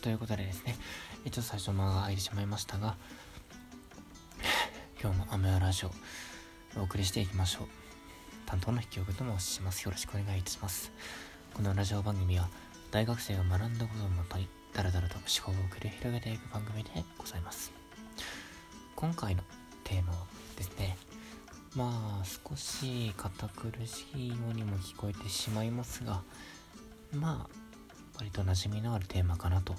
ということでですね、ちょっと最初間が空いてしまいましたが、今日も雨やラジオお送りしていきましょう。担当の引き送りと申します。よろしくお願いいたします。このラジオ番組は、大学生が学んだことをもとに、だらだらと思考を繰り広げていく番組でございます。今回のテーマはですね、まあ少し堅苦しいようにも聞こえてしまいますがまあ割と馴染みのあるテーマかなと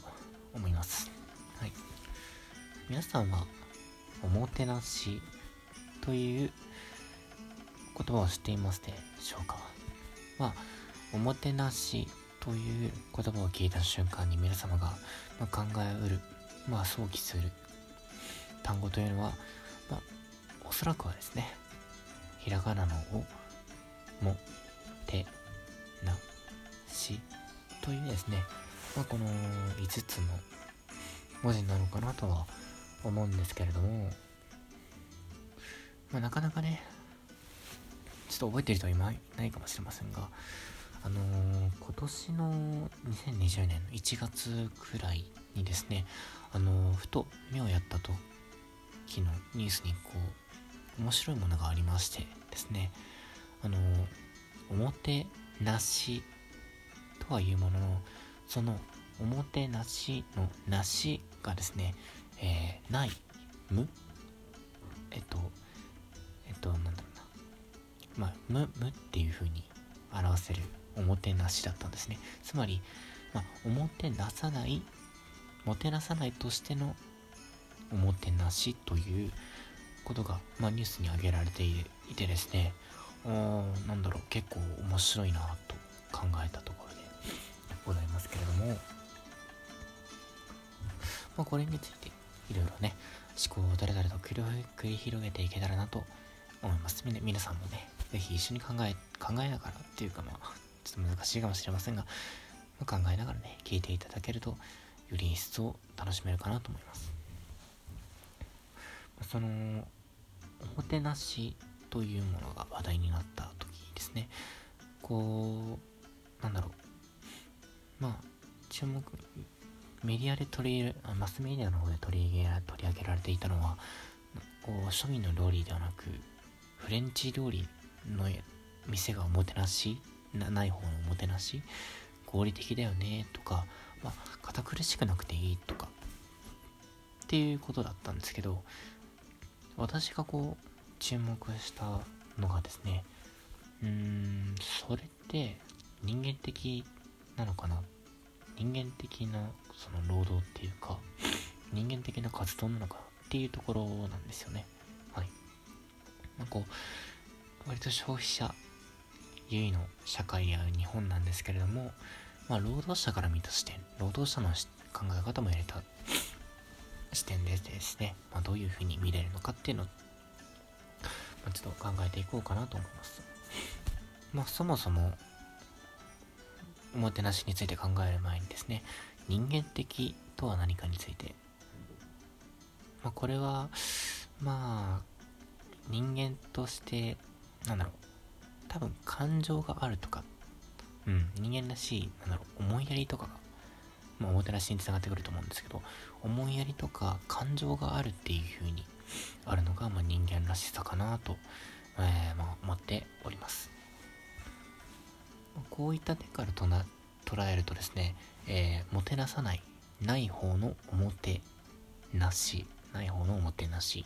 思います。はい。皆さんはおもてなしという言葉を知っていますでしょうか？まあおもてなしという言葉を聞いた瞬間に皆様が考えうるまあ想起する単語というのは、まあ、おそらくはですねひらがなの「お」も「て」「な」「し」というですね、まあ、この5つの文字なのかなとは思うんですけれども、まあ、なかなかねちょっと覚えてる人はいないかもしれませんがあのー、今年の2020年の1月くらいにですねあのー、ふと目をやった時のニュースにこう面白いものがありましてですねあのおもてなしとはいうもののそのおもてなしのなしがですね、えー、ない無えっとえっとなんだろうな。まあ無無っていう風に表せるおもてなしだったんですね。つまり、まあ、おもてなさないもてなさないとしてのおもてなしということが、まあ、ニュースに挙げられていてですねなんだろう結構面白いなと考えたところ。でございますけれども、まあ、これについていろいろね思考を誰々と繰り広げていけたらなと思います。皆さんもね是非一緒に考え考えながらっていうかまあちょっと難しいかもしれませんが、まあ、考えながらね聞いていただけるとより一層楽しめるかなと思います。そのおもてなしというものが話題になった時ですね。こうなんだろう。まあ注目メディアで取り入れマスメディアの方で取り上げ取り上げられていたのはこう庶民の料理ではなくフレンチ料理の店がおもてなしない方のおもてなし合理的だよねとか、まあ、堅苦しくなくていいとかっていうことだったんですけど私がこう注目したのがですねうーんそれって人間的なのかな？人間的なその労働っていうか人間的な活動なのかっていうところなんですよね。はい。まあこう割と消費者優位の社会や日本なんですけれどもまあ労働者から見た視点労働者の考え方も入れた視点でですね、まあ、どういうふうに見れるのかっていうのを、まあ、ちょっと考えていこうかなと思います。まあ、そもそも、おもてなしについて考える前にですね、人間的とは何かについて、まあ、これは、まあ、人間として、なんだろう、多分感情があるとか、うん、人間らしい、なんだろう、思いやりとかがまあ、おもてなしにつながってくると思うんですけど思いやりとか感情があるっていう風にあるのが、まあ、人間らしさかなと、えー、まあ、思っております、こういった点からとな捉えるとですね、えー、もてなさないない方のおもてなしない方のおもてなし。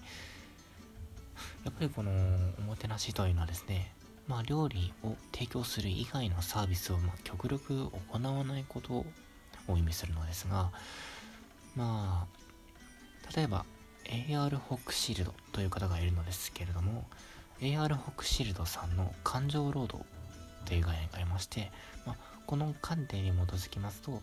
やっぱりこのおもてなしというのはですねまあ料理を提供する以外のサービスをまあ極力行わないことを意味するのですがまあ例えば AR ホックシールドという方がいるのですけれども AR ホックシールドさんの感情労働という概念がありまして、まあ、この観点に基づきますと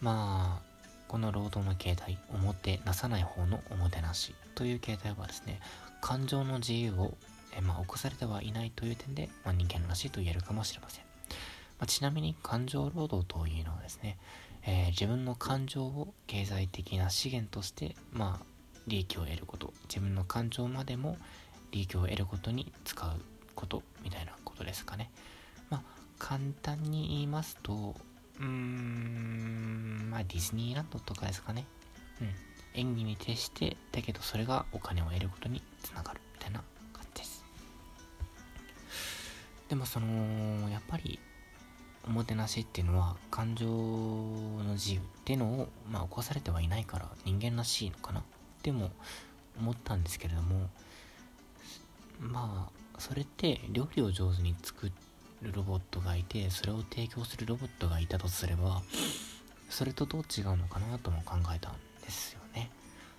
まあこの労働の形態表なさない方のおもてなしという形態はですね感情の自由をえ、まあ、起こされてはいないという点で、まあ、人間らしいと言えるかもしれません。まあ、ちなみに感情労働というのはですね、えー、自分の感情を経済的な資源として、まあ、利益を得ること。自分の感情までも利益を得ることに使う。ことみたいなことですかね。まあ、簡単に言いますと、うーんまあディズニーランドとかですかね。うん。演技に徹してだけどそれがお金を得ることにつながるみたいな感じです。でもそのやっぱりおもてなしっていうのは感情の自由っていうのを、まあ、起こされてはいないから人間らしいのかなでも思ったんですけれどもまあそれって料理を上手に作るロボットがいてそれを提供するロボットがいたとすればそれとどう違うのかなとも考えたんですよね。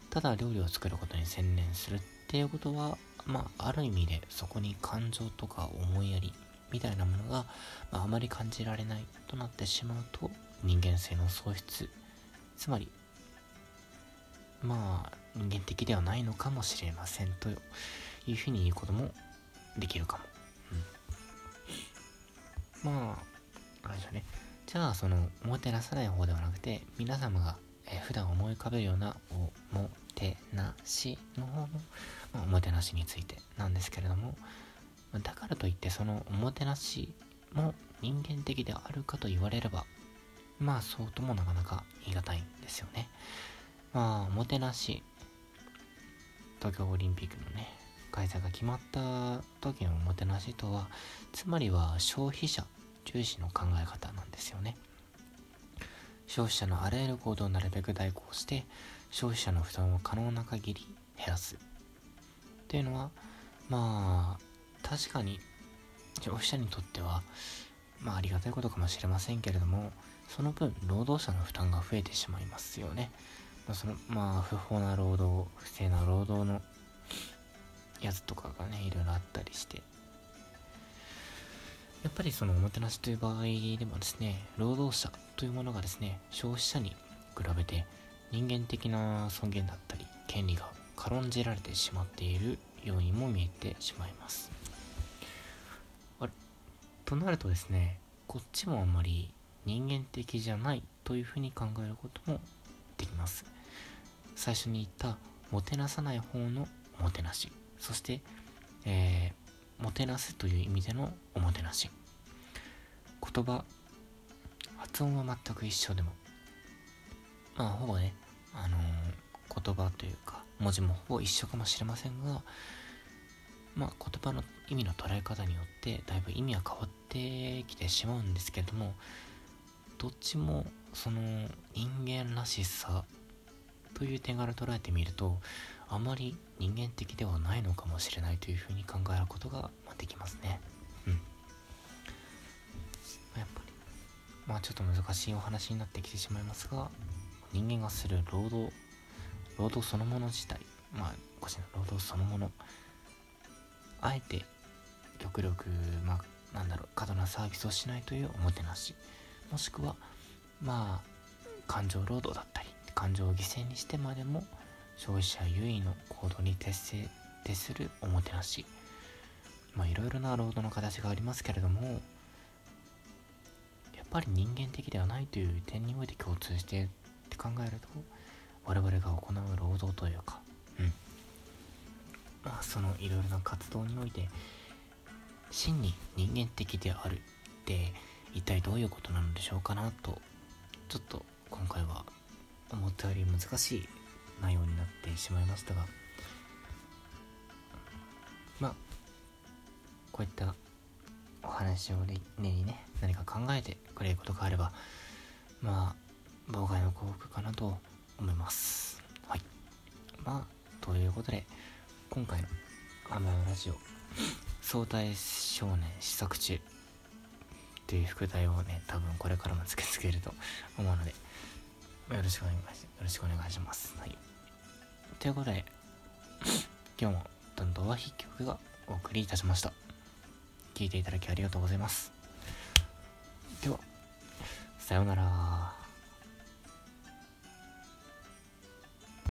ただ料理を作ることに専念するっていうことはまあある意味でそこに感情とか思いやりみたいなものが、まあ、あまり感じられないとなってしまうと人間性の喪失。つまりまあ人間的ではないのかもしれませんというふうに言うこともできるかも、うん、まああれですよね。じゃあそのおもてなさない方ではなくて皆様が、え普段思い浮かべるようなおもてなしの方の、まあ、おもてなしについてなんですけれどもだからといってそのおもてなしも人間的であるかと言われればまあそうともなかなか言い難いんですよね。まあおもてなし東京オリンピックのね開催が決まった時のおもてなしとはつまりは消費者重視の考え方なんですよね。消費者のあらゆる行動をなるべく代行して消費者の負担を可能な限り減らす。っていうのはまあ確かに消費者にとってはまあありがたいことかもしれませんけれどもその分労働者の負担が増えてしまいますよね、ま、そのまあ不法な労働不正な労働のやつとかがねいろいろあったりして。やっぱりそのおもてなしという場合でもですね労働者というものがですね消費者に比べて人間的な尊厳だったり権利が軽んじられてしまっているようにも見えてしまいます。となるとですねこっちもあんまり人間的じゃないというふうに考えることもできます。最初に言ったもてなさない方のおもてなし。そして、えー、もてなすという意味でのおもてなし。言葉発音は全く一緒でも。まあほぼねあのー、言葉というか文字もほぼ一緒かもしれませんがまあ、言葉の意味の捉え方によってだいぶ意味は変わってきてしまうんですけどもどっちもその人間らしさという点から捉えてみるとあまり人間的ではないのかもしれないというふうに考えることができますね。うん。やっぱりまあちょっと難しいお話になってきてしまいますが人間がする労働労働そのもの自体まあおかしいな労働そのものあえて極力まあなんだろう過度なサービスをしないというおもてなしもしくはまあ感情労働だったり感情を犠牲にしてまでも消費者優位の行動に徹せ徹するおもてなし。まあいろいろな労働の形がありますけれどもやっぱり人間的ではないという点において共通してって考えると我々が行う労働というかうん。まあ、そのいろいろな活動において真に人間的であるって一体どういうことなのでしょうかなとちょっと今回は思ったより難しい内容になってしまいましたがまあこういったお話をねにね何か考えてくれることがあればまあ妨害の幸福かなと思います。はい。まあということで今回の「アマラジオ相対少年試作中」という副題をね多分これからも付け付けると思うのでよろしくお願いしますよろしくお願いします。はい、ということで 今日もどんどんは筆曲がお送りいたしました。聴いていただきありがとうございます。では、さようなら。